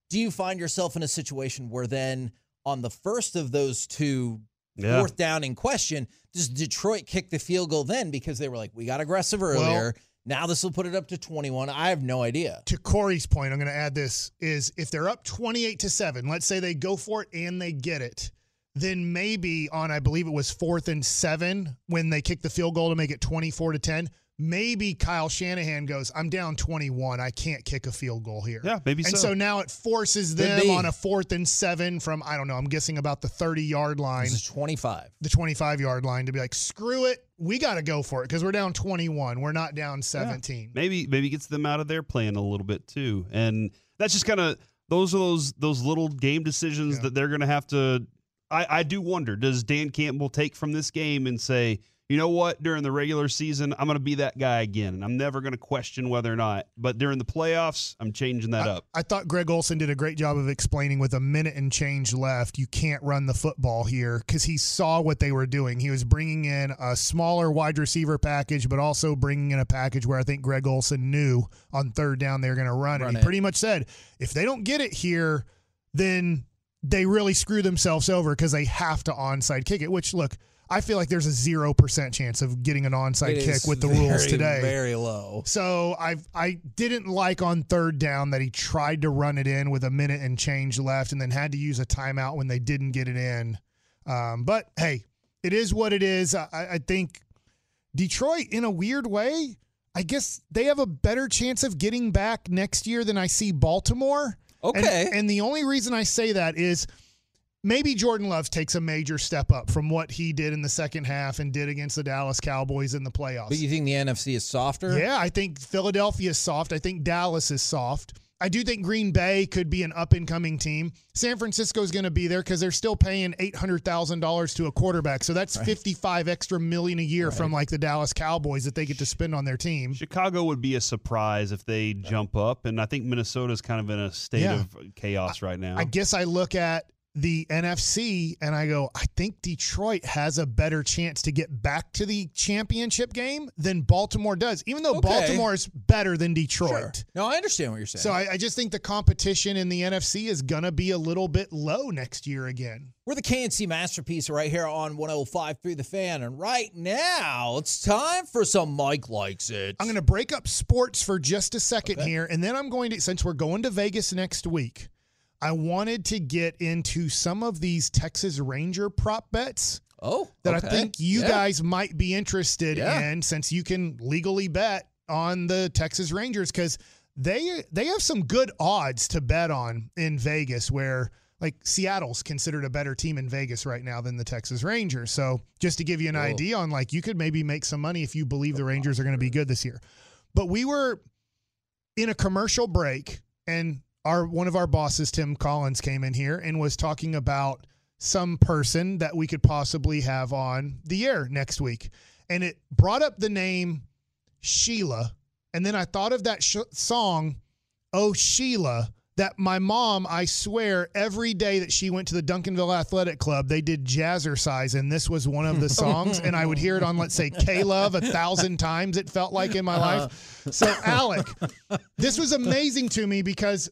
Speaker 2: Do you find yourself in a situation where then on the first of those two
Speaker 4: Yeah.
Speaker 2: fourth down in question, does Detroit kick the field goal then because they were like, we got aggressive earlier. Now this will put it up to 21. I have no idea.
Speaker 1: to Corey's point, I'm going to add this is if they're up 28 to 7, let's say they go for it and they get it, then maybe on I believe it was 4th and 7 when they kick the field goal to make it 24 to 10, maybe Kyle Shanahan goes, "I'm down 21. I can't kick a field goal here."
Speaker 4: Yeah, maybe so.
Speaker 1: And
Speaker 4: so.
Speaker 1: so now it forces them on a 4th and 7 from I don't know, I'm guessing about the 30-yard line
Speaker 2: This is 25.
Speaker 1: the 25 yard line to be like, screw it. We got to go for it because we're down 21. We're not down 17.
Speaker 4: maybe maybe gets them out of their plan a little bit too and that's just kind of those are those those little game decisions that they're going to have to I, I do wonder does dan campbell take from this game and say you know what during the regular season i'm going to be that guy again and i'm never going to question whether or not but during the playoffs i'm changing that up
Speaker 1: I thought Greg Olsen did a great job of explaining with a minute and change left, you can't run the football here because he saw what they were doing. He was bringing in a smaller wide receiver package, but also bringing in a package where I think Greg Olsen knew on third down they were going to run.
Speaker 2: Run
Speaker 1: and he
Speaker 2: it.
Speaker 1: pretty much said, if they don't get it here, then they really screw themselves over because they have to onside kick it, which, look, I feel like there's a 0% chance of getting an onside
Speaker 2: It
Speaker 1: kick with the rules today.
Speaker 2: Very low.
Speaker 1: So I I didn't like on third down that he tried to run it in with a minute and change left, and then had to use a timeout when they didn't get it in. Um, but hey, it is what it is. I, I think Detroit, in a weird way, I guess they have a better chance of getting back next year than I see Baltimore. And-
Speaker 2: Okay.
Speaker 1: and the only reason I say that is maybe Jordan Love takes a major step up from what he did in the second half and did against the Dallas Cowboys in the playoffs.
Speaker 2: But you think the NFC is softer?
Speaker 1: Yeah, I think Philadelphia is soft. I think Dallas is soft. I do think Green Bay could be an up and coming team. San Francisco is going to be there because they're still paying eight hundred thousand dollars to a quarterback, so that's fifty five extra million a year from like the Dallas Cowboys that they get to spend on their team.
Speaker 4: chicago would be a surprise if they jump up and i think minnesota's kind of in a state
Speaker 1: Yeah.
Speaker 4: of chaos right now
Speaker 1: I guess I look at the NFC and I go, I think Detroit has a better chance to get back to the championship game than Baltimore does, even though
Speaker 2: Okay.
Speaker 1: Baltimore is better than Detroit.
Speaker 2: Sure. No, I understand what you're saying.
Speaker 1: So I, I just think the competition in the NFC is going to be a little bit low next year again.
Speaker 2: We're the K&C masterpiece right here on 105 through the fan. And right now, it's time for some Mike Likes It.
Speaker 1: I'm going to break up sports for just a second here, and then I'm going to, since we're going to Vegas next week, I wanted to get into some of these Texas Ranger prop bets.
Speaker 2: Oh,
Speaker 1: that I think you
Speaker 2: Yeah.
Speaker 1: guys might be interested
Speaker 2: Yeah.
Speaker 1: in since you can legally bet on the Texas Rangers because they they have some good odds to bet on in Vegas where like Seattle's considered a better team in Vegas right now than the Texas Rangers. So just to give you an idea on like you could maybe make some money if you believe the Rangers are going to be good this year. But we were in a commercial break and our one of our bosses Tim Collins came in here and was talking about some person that we could possibly have on the air next week. And it brought up the name Sheila. And then I thought of that sh- song Oh Sheila that my mom I swear every day that she went to the Duncanville Athletic Club they did jazzercise and this was one of the [LAUGHS] songs. And I would hear it on let's say K Love a thousand times it felt like in my uh-huh. life. So Alec this was amazing to me because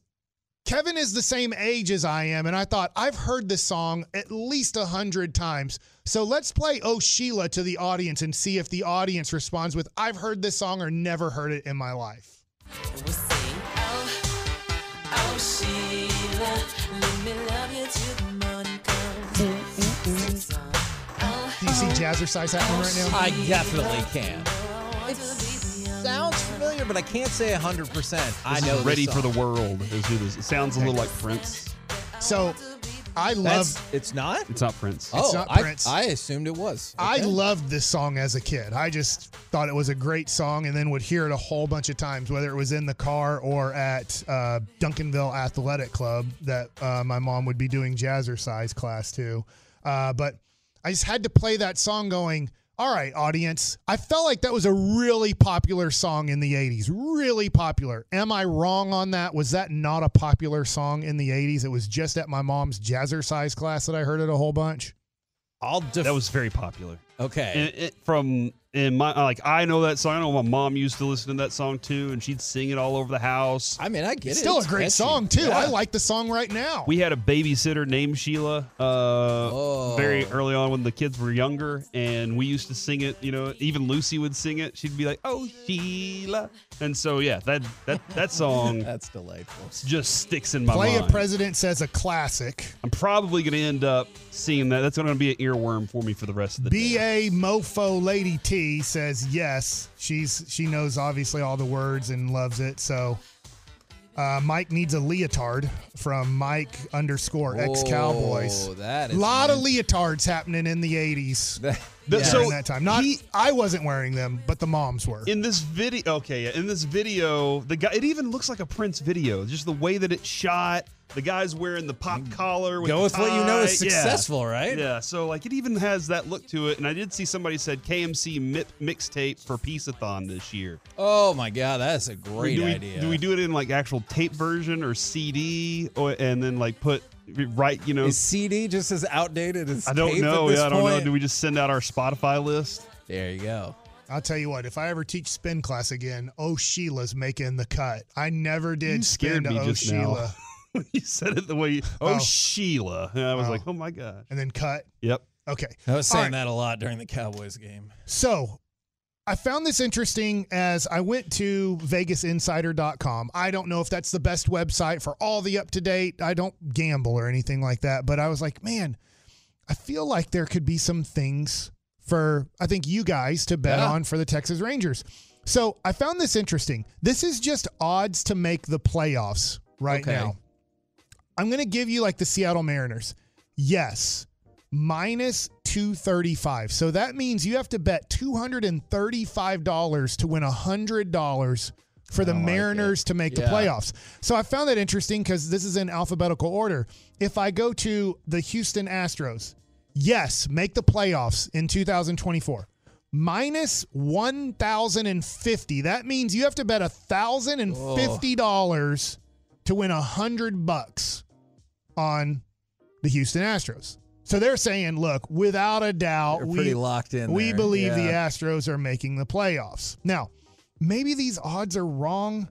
Speaker 1: Kevin is the same age as I am, and I thought I've heard this song at least a hundred times. So let's play Oh Sheila to the audience and see if the audience responds with I've heard this song or never heard it in my life.
Speaker 11: Oh, oh, Sheila, let me love you till the. Do mm,
Speaker 1: mm, mm. oh, you see oh, jazzercise happening right now?
Speaker 2: I definitely can. It sounds familiar, but I can't say 100%. I
Speaker 4: This is
Speaker 2: know this
Speaker 4: Ready for the World is who this. It sounds a little like Prince.
Speaker 1: So I love
Speaker 2: That's- it's not?
Speaker 4: It's not Prince.
Speaker 2: Oh,
Speaker 1: not
Speaker 2: I,
Speaker 1: Prince.
Speaker 2: I assumed it was.
Speaker 1: I loved this song as a kid. I just thought it was a great song and then would hear it a whole bunch of times, whether it was in the car or at uh, Duncanville Athletic Club that uh, my mom would be doing jazzercise class too. Uh, but I just had to play that song going, all right, audience. I felt like that was a really popular song in the 80s. Really popular. Am I wrong on that? Was that not a popular song in the 80s? It was just at my mom's jazzercise class that I heard it a whole bunch.
Speaker 2: I'll def-
Speaker 4: that was very popular.
Speaker 2: Okay.
Speaker 4: And it, from in my like I know that song. I know my mom used to listen to that song too, and she'd sing it all over the house.
Speaker 2: I mean, I get
Speaker 1: It's still a great song too. I like the song right now.
Speaker 4: We had a babysitter named Sheila uh, very early on when the kids were younger, and we used to sing it. You know, even Lucy would sing it. She'd be like, "Oh Sheila," and so yeah, that that that song [LAUGHS]
Speaker 2: That's delightful.
Speaker 4: just sticks in my
Speaker 1: Play
Speaker 4: mind.
Speaker 1: a President says a classic.
Speaker 4: I'm probably going to end up seeing that. That's going to be an earworm for me for the rest of the day.
Speaker 1: BA Mofo Lady T says yes. She's she knows obviously all the words and loves it. So uh, Mike needs a leotard from Mike underscore ex Cowboys.
Speaker 2: Oh,
Speaker 1: A
Speaker 2: is
Speaker 1: lot of leotards happening in the eighties. [LAUGHS]
Speaker 4: The-
Speaker 1: during
Speaker 4: so
Speaker 1: that time, not I wasn't wearing them, but the moms were.
Speaker 4: In this video, okay, yeah, in this video, the guy, it even looks like a Prince video. Just the way that it's shot. The guy's wearing the pop mm. collar. With
Speaker 2: Go
Speaker 4: the
Speaker 2: with what you know is
Speaker 4: tie. Yeah.
Speaker 2: successful, right?
Speaker 4: Yeah. So like, it even has that look to it. And I did see somebody said KMC mi- mixtape for Peaceathon this year.
Speaker 2: Oh my god, that's a great
Speaker 4: do we,
Speaker 2: idea.
Speaker 4: Do we do it in like actual tape version or CD, or, and then like put right? You know,
Speaker 2: Is CD just as outdated as
Speaker 4: I don't
Speaker 2: tape
Speaker 4: know.
Speaker 2: At this
Speaker 4: Yeah, I don't know. Do we just send out our Spotify list?
Speaker 2: There you go.
Speaker 1: I'll tell you what, if I ever teach spin class again, oh Sheila's making the cut. I never did
Speaker 4: You
Speaker 1: spin
Speaker 4: scared
Speaker 1: to
Speaker 4: me
Speaker 1: oh
Speaker 4: just now. [LAUGHS]
Speaker 1: Sheila.
Speaker 4: when you said it the way, you, oh,
Speaker 1: Oh.
Speaker 4: Sheila, and I was
Speaker 1: Oh.
Speaker 4: like, oh my god.
Speaker 1: And then cut.
Speaker 4: Yep.
Speaker 1: Okay.
Speaker 2: I was saying
Speaker 1: right.
Speaker 2: that a lot during the Cowboys game.
Speaker 1: So I found this interesting as I went to vegasinsider.com. I don't know if that's the best website for all the up to date. I don't gamble or anything like that, but I was like, man, I feel like there could be some things for I think you guys to bet
Speaker 2: Yeah.
Speaker 1: on for the Texas Rangers. So I found this interesting. This is just odds to make the playoffs right
Speaker 2: Okay.
Speaker 1: now. I'm going to give you like the Seattle Mariners. Yes, minus 235. So that means you have to bet $235 to win $100 for the
Speaker 2: like
Speaker 1: Mariners to make the playoffs. So I found that interesting because this is in alphabetical order. If I go to the Houston Astros, yes, make the playoffs in 2024. Minus 1050 that means you have to bet $1050 to win 100 bucks on the Houston Astros. So they're saying, look, without a doubt,
Speaker 2: They're
Speaker 1: we,
Speaker 2: pretty locked in
Speaker 1: we
Speaker 2: there.
Speaker 1: believe the Astros are making the playoffs. Now, maybe these odds are wrong.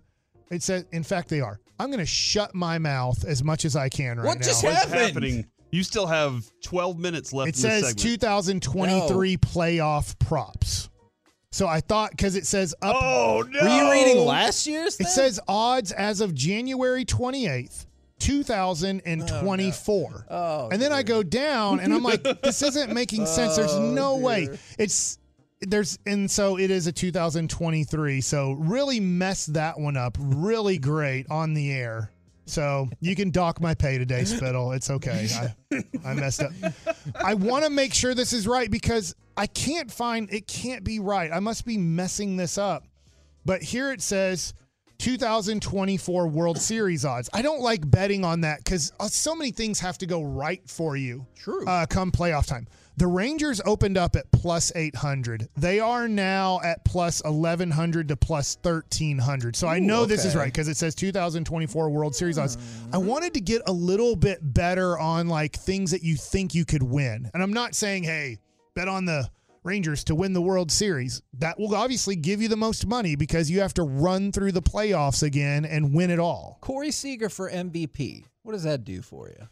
Speaker 1: It says, in fact, they are. I'm going to shut my mouth as much as I can right
Speaker 2: What
Speaker 1: now.
Speaker 2: just
Speaker 4: What's
Speaker 2: happened?
Speaker 4: happening? You still have 12 minutes left.
Speaker 1: It
Speaker 4: in
Speaker 1: says
Speaker 4: segment.
Speaker 1: 2023 playoff props. So I thought because it says up.
Speaker 4: Oh no!
Speaker 2: Were you reading last year's?
Speaker 1: It says odds as of January 28th, 2024.
Speaker 2: Oh,
Speaker 1: and then I go down and I'm like, [LAUGHS] this isn't making sense. There's
Speaker 2: Oh,
Speaker 1: no way. It's there's and so it is a 2023. So really messed that one up really [LAUGHS] great on the air. So you can dock my pay today, Spittle. It's okay. I, I messed up. I want to make sure this is right because I can't find it can't be right. I must be messing this up. But here it says 2024 World Series odds. I don't like betting on that because so many things have to go right for you.
Speaker 2: True.
Speaker 1: Uh, come playoff time. The Rangers opened up at plus 800. They are now at plus 1100 to plus 1300. So I
Speaker 2: Ooh,
Speaker 1: know this is right because it says 2024 World Series odds. I wanted to get a little bit better on like things that you think you could win. And I'm not saying, hey, bet on the Rangers to win the World Series. That will obviously give you the most money because you have to run through the playoffs again and win it all.
Speaker 2: Corey Seager for MVP. What does that do for you?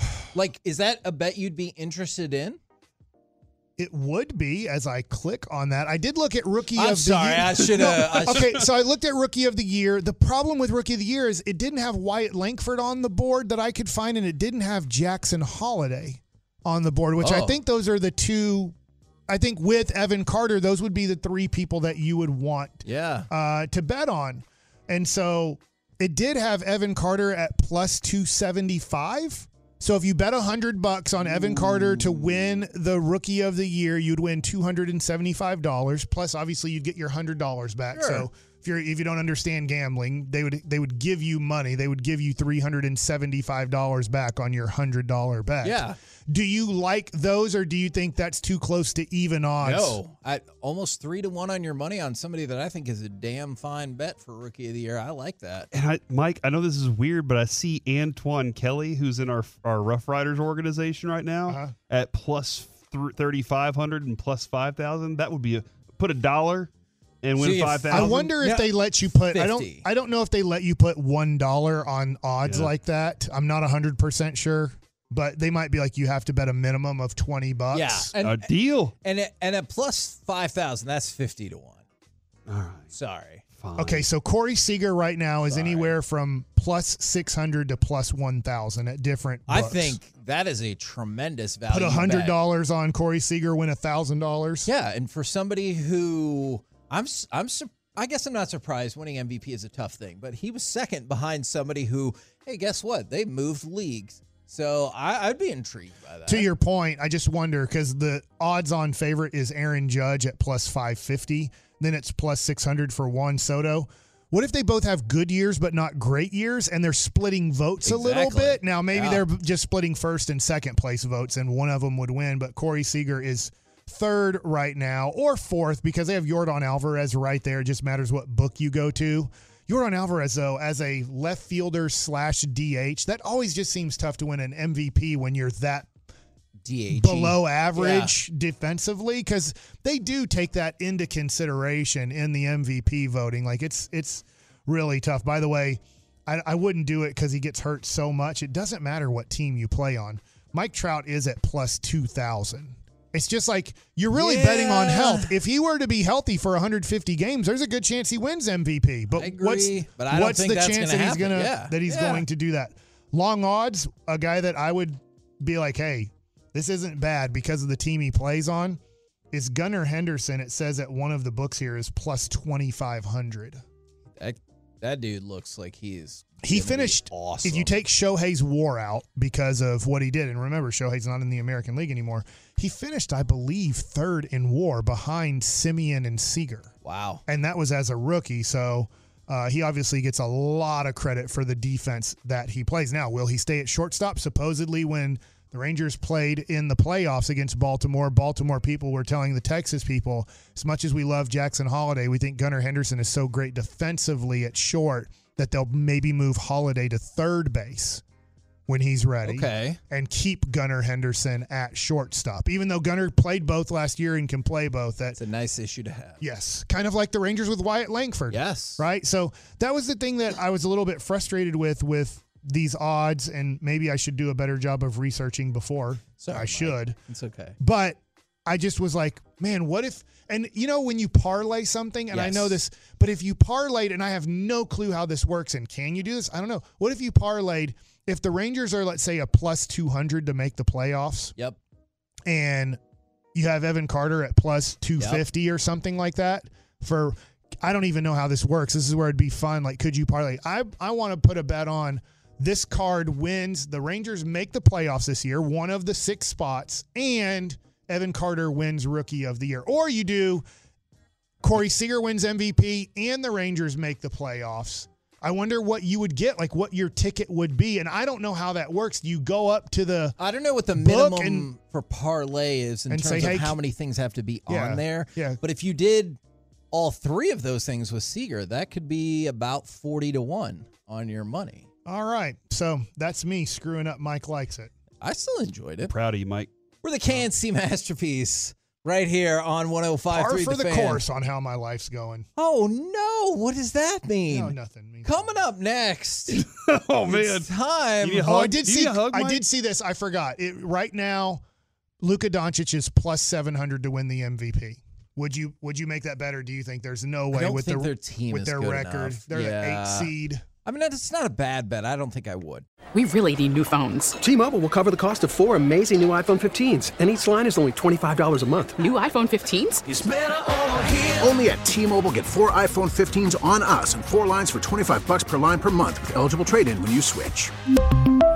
Speaker 2: [SIGHS] Like, is that a bet you'd be interested in?
Speaker 1: It would be as I click on that. I did look at rookie
Speaker 2: I'm
Speaker 1: of
Speaker 2: sorry,
Speaker 1: the year.
Speaker 2: I shoulda-
Speaker 1: No, okay, so I looked at rookie of the year. The problem with rookie of the year is it didn't have Wyatt Langford on the board that I could find, and it didn't have Jackson Holliday on the board, which I
Speaker 2: Oh.
Speaker 1: think those are the two. I think with Evan Carter, those would be the three people that you would want
Speaker 2: Yeah.
Speaker 1: uh, to bet on. And so it did have Evan Carter at plus 275. So if you bet 100 bucks on Evan Carter to win the rookie of the year, you'd win $275 plus obviously you'd get your $100 back.
Speaker 2: Sure.
Speaker 1: So if you're if you don't understand gambling, they would they would give you money. They would give you $375 back on your $100 bet.
Speaker 2: Yeah.
Speaker 1: Do you like those or do you think that's too close to even odds?
Speaker 2: No, I almost three to one on your money on somebody that I think is a damn fine bet for rookie of the year. I like that.
Speaker 4: And I, Mike, I know this is weird, but I see Antoine Kelly, who's in our our Rough Riders organization right now,
Speaker 1: Uh-huh.
Speaker 4: at plus thirty five hundred and plus five thousand. That would be a put a dollar and win
Speaker 2: See, if-
Speaker 4: five
Speaker 1: I
Speaker 4: thousand.
Speaker 1: wonder if they let you put. I don't.
Speaker 2: 50.
Speaker 1: I don't know if they let you put one dollar on odds
Speaker 4: Yeah.
Speaker 1: like that. I'm not hundred percent sure, but they might be like you have to bet a minimum of twenty bucks.
Speaker 2: Yeah, and
Speaker 4: a deal.
Speaker 2: and at, and at plus five thousand, that's fifty to one.
Speaker 4: All right,
Speaker 2: Sorry.
Speaker 4: fine.
Speaker 1: Okay, so Corey Seager right now is anywhere from plus six hundred to plus one thousand at different.
Speaker 2: I
Speaker 1: books.
Speaker 2: think that is a tremendous value.
Speaker 1: put a hundred
Speaker 2: bet.
Speaker 1: dollars on Corey Seager, win a thousand dollars.
Speaker 2: Yeah, and for somebody who I'm I'm I guess I'm not surprised winning MVP is a tough thing, but he was second behind somebody who, hey, guess what? They moved leagues. So I, I'd be intrigued by that.
Speaker 1: To your point, I just wonder because the odds on favorite is Aaron Judge at plus 550. Then it's plus 600 for Juan Soto. What if they both have good years but not great years and they're splitting votes a little bit? Now, maybe
Speaker 2: Yeah.
Speaker 1: they're just splitting first and second place votes and one of them would win, but Corey Seager is third right now or fourth because they have Yordan Alvarez right there. It just matters what book you go to. Yordan Alvarez, though, as a left fielder slash DH, that always just seems tough to win an MVP when you're that
Speaker 2: DH
Speaker 1: below average defensively because they do take that into consideration in the MVP voting. Like it's it's really tough. By the way, I, I wouldn't do it because he gets hurt so much. It doesn't matter what team you play on. Mike Trout is at plus two thousand. It's just like you're really betting on health. If he were to be healthy for 150 games, there's a good chance he wins MVP. But
Speaker 2: I agree,
Speaker 1: what's
Speaker 2: but
Speaker 1: what's the chance that he's gonna
Speaker 2: Yeah.
Speaker 1: that he's
Speaker 2: Yeah.
Speaker 1: going to do that? Long odds, a guy that I would be like, hey, this isn't bad because of the team he plays on. Is Gunnar Henderson? It says at one of the books here is plus 2500.
Speaker 2: That, that dude looks like he is.
Speaker 1: He finished.
Speaker 2: awesome.
Speaker 1: If you take Shohei's war out because of what he did, and remember, Shohei's not in the American League anymore. He finished, I believe, third in war behind Semien and Seager.
Speaker 2: wow,
Speaker 1: and that was as a rookie. So uh, he obviously gets a lot of credit for the defense that he plays. Now, will he stay at shortstop? Supposedly, when the Rangers played in the playoffs against Baltimore, Baltimore people were telling the Texas people, as much as we love Jackson Holliday, we think Gunnar Henderson is so great defensively at short that they'll maybe move Holliday to third base when he's ready
Speaker 2: okay.
Speaker 1: and keep Gunnar Henderson at shortstop. Even though Gunnar played both last year and can play both, that
Speaker 2: It's a nice issue to have.
Speaker 1: Yes, kind of like the Rangers with Wyatt Langford.
Speaker 2: Yes.
Speaker 1: Right? So that was the thing that I was a little bit frustrated with with these odds and maybe I should do a better job of researching before.
Speaker 2: Sorry,
Speaker 1: I
Speaker 2: Mike.
Speaker 1: should.
Speaker 2: It's okay.
Speaker 1: But I just was like, man, what if and you know when you parlay something and I know this, but if you parlayed and I have no clue how this works and can you do this? I don't know. What if you parlayed if the Rangers are let's say a plus 200 to make the playoffs?
Speaker 2: Yep.
Speaker 1: and you have Evan Carter at plus 250 or something like that for I don't even know how this works. This is where it'd be fun. Like, could you parlay? I I want to put a bet on this card wins. The Rangers make the playoffs this year, one of the six spots, and Evan Carter wins Rookie of the Year. Or you do Corey Seager wins MVP and the Rangers make the playoffs. I wonder what you would get, like what your ticket would be. And I don't know how that works. You go up to the
Speaker 2: I don't know what the minimum
Speaker 1: and-
Speaker 2: for parlay is in terms
Speaker 1: say,
Speaker 2: of
Speaker 1: hey,
Speaker 2: how many things have to be
Speaker 1: Yeah,
Speaker 2: on there.
Speaker 1: yeah.
Speaker 2: But if you did all three of those things with Seager, that could be about 40 to 1 on your money.
Speaker 1: All right. So that's me screwing up. Mike likes it.
Speaker 2: I still enjoyed it.
Speaker 4: Proud of you, Mike.
Speaker 2: We're the K&C See Masterpiece right here on 105
Speaker 1: Par
Speaker 2: through
Speaker 1: for the,
Speaker 2: fan.
Speaker 1: course on how my life's going.
Speaker 2: Oh no! What does that mean?
Speaker 1: No, nothing. Means
Speaker 2: Coming up next. [LAUGHS]
Speaker 4: oh man,
Speaker 2: it's time.
Speaker 1: Oh, I did see. I did see this. I forgot. It, right now, Luka Doncic is plus seven hundred to win the MVP. Would you Would you make that better? Do you think there's no way
Speaker 2: I don't
Speaker 1: with
Speaker 2: think
Speaker 1: their
Speaker 2: their team
Speaker 1: with
Speaker 2: is
Speaker 1: their
Speaker 2: good
Speaker 1: record?
Speaker 2: enough.
Speaker 1: They're
Speaker 2: Yeah.
Speaker 1: the eight seed.
Speaker 2: I mean, it's not a bad bet. I don't think I would.
Speaker 12: We really need new phones.
Speaker 13: T-Mobile will cover the cost of four amazing new iPhone 15s, and each line is only $25 a month.
Speaker 12: New iPhone 15s?
Speaker 14: It's over here. Only at T-Mobile, get four iPhone 15s on us and four lines for 25 bucks per line per month with eligible trade-in when you switch.